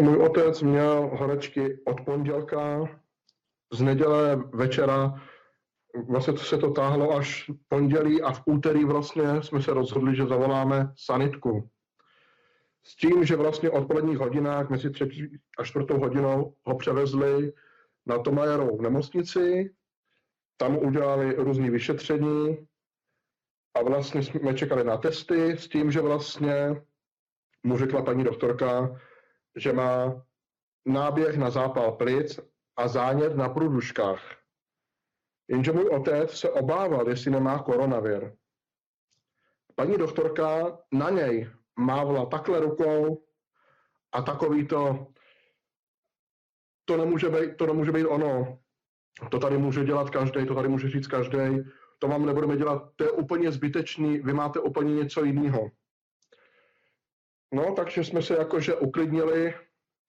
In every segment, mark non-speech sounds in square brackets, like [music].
Můj otec měl horečky od pondělka, z neděle večera, vlastně se to táhlo až pondělí a v úterý vlastně jsme se rozhodli, že zavoláme sanitku. S tím, že vlastně odpoledních hodinách mezi třetí a čtvrtou hodinou ho převezli na Tomajerovou nemocnici, tam udělali různé vyšetření a vlastně jsme čekali na testy s tím, že vlastně mu řekla paní doktorka, že má náběh na zápal plic a zánět na průduškách. Jenže můj otec se obával, jestli nemá koronavir. Paní doktorka na něj mávla takhle rukou a takový to, to nemůže být, to nemůže být ono. To tady může dělat každý, to tady může říct každý. To vám nebudeme dělat, to je úplně zbytečný, vy máte úplně něco jiného. No, takže jsme se jakože uklidnili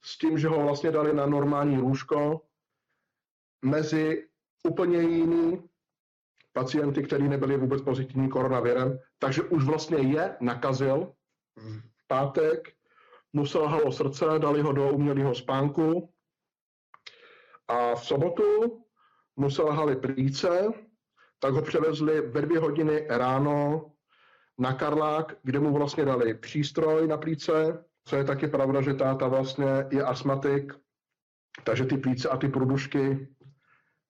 s tím, že ho vlastně dali na normální lůžko mezi úplně jiný pacienty, kteří nebyli vůbec pozitivní koronavirem, takže už vlastně je nakazil v pátek, mu selhalo srdce, dali ho do umělého spánku. A v sobotu mu selhaly plíce, tak ho převezli ve dvě hodiny ráno na Karlák, kde mu vlastně dali přístroj na plíce, co je taky pravda, že táta vlastně je astmatik, takže ty plíce a ty průdušky,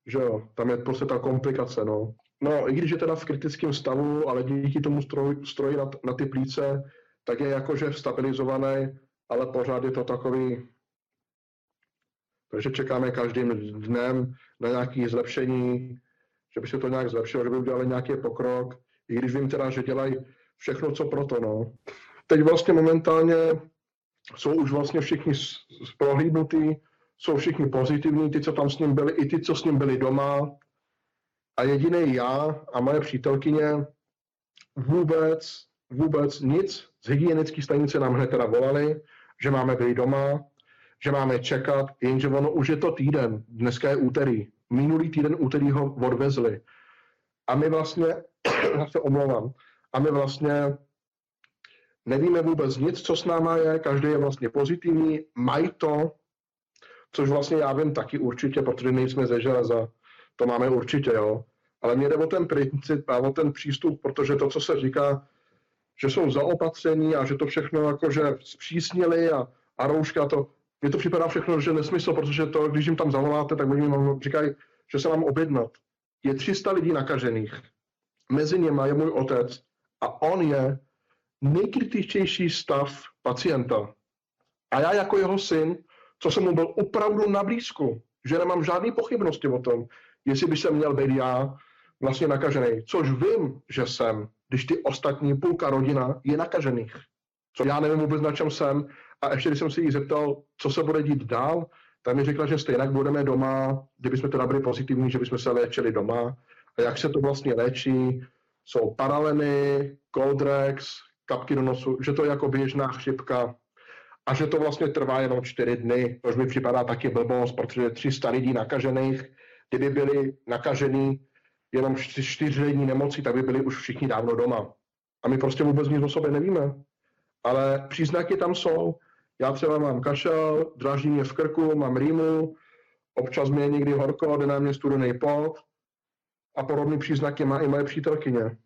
že jo, tam je prostě ta komplikace, no. No, i když je teda v kritickém stavu, ale díky tomu stroj, stroji na, na ty plíce, tak je jakože stabilizovaný, ale pořád je to takový, takže čekáme každým dnem na nějaké zlepšení, že by se to nějak zlepšilo, že by udělali nějaký pokrok, i když vím teda, že dělají všechno, co proto, no. Teď vlastně momentálně jsou už vlastně všichni prohlídnutí, jsou všichni pozitivní, ty, co tam s ním byli, i ty, co s ním byli doma. A jediný já a moje přítelkyně vůbec, vůbec nic. Z hygienické stanice nám hned teda volali, že máme být doma, že máme čekat, jenže ono už je to týden, dneska je úterý. Minulý týden úterý ho odvezli. A my vlastně, [clears throat] já se omlouvám, a my vlastně nevíme vůbec nic, co s náma je, každý je vlastně pozitivní, mají to, což vlastně já vím taky určitě, protože nejsme ze železa, to máme určitě, jo. Ale mě jde o ten princip a o ten přístup, protože to, co se říká, že jsou zaopatření a že to všechno jakože zpřísnili a, a rouška, to, mně to připadá všechno, že nesmysl, protože to, když jim tam zavoláte, tak oni vám říkají, že se mám objednat. Je 300 lidí nakažených. Mezi nimi je můj otec a on je nejkritičtější stav pacienta. A já jako jeho syn, co jsem mu byl opravdu na blízku, že nemám žádné pochybnosti o tom, jestli by se měl být já vlastně nakažený. Což vím, že jsem, když ty ostatní půlka rodina je nakažených. Co já nevím vůbec, na čem jsem. A ještě když jsem se jí zeptal, co se bude dít dál, tak mi řekla, že stejně budeme doma, kdybychom teda byli pozitivní, že bychom se léčili doma. A jak se to vlastně léčí, jsou paraleny, Coldrex, kapky do nosu, že to je jako běžná chřipka a že to vlastně trvá jenom čtyři dny, což mi připadá taky blbost, protože 300 lidí nakažených, kdyby byli nakažení jenom čtyřdenní nemocí, tak by byli už všichni dávno doma. A my prostě vůbec nic o sobě nevíme. Ale příznaky tam jsou. Já třeba mám kašel, dráží mě v krku, mám rýmu, občas mě je někdy horko, jde na mě studený pot a podobné příznaky má i moje přítelkyně.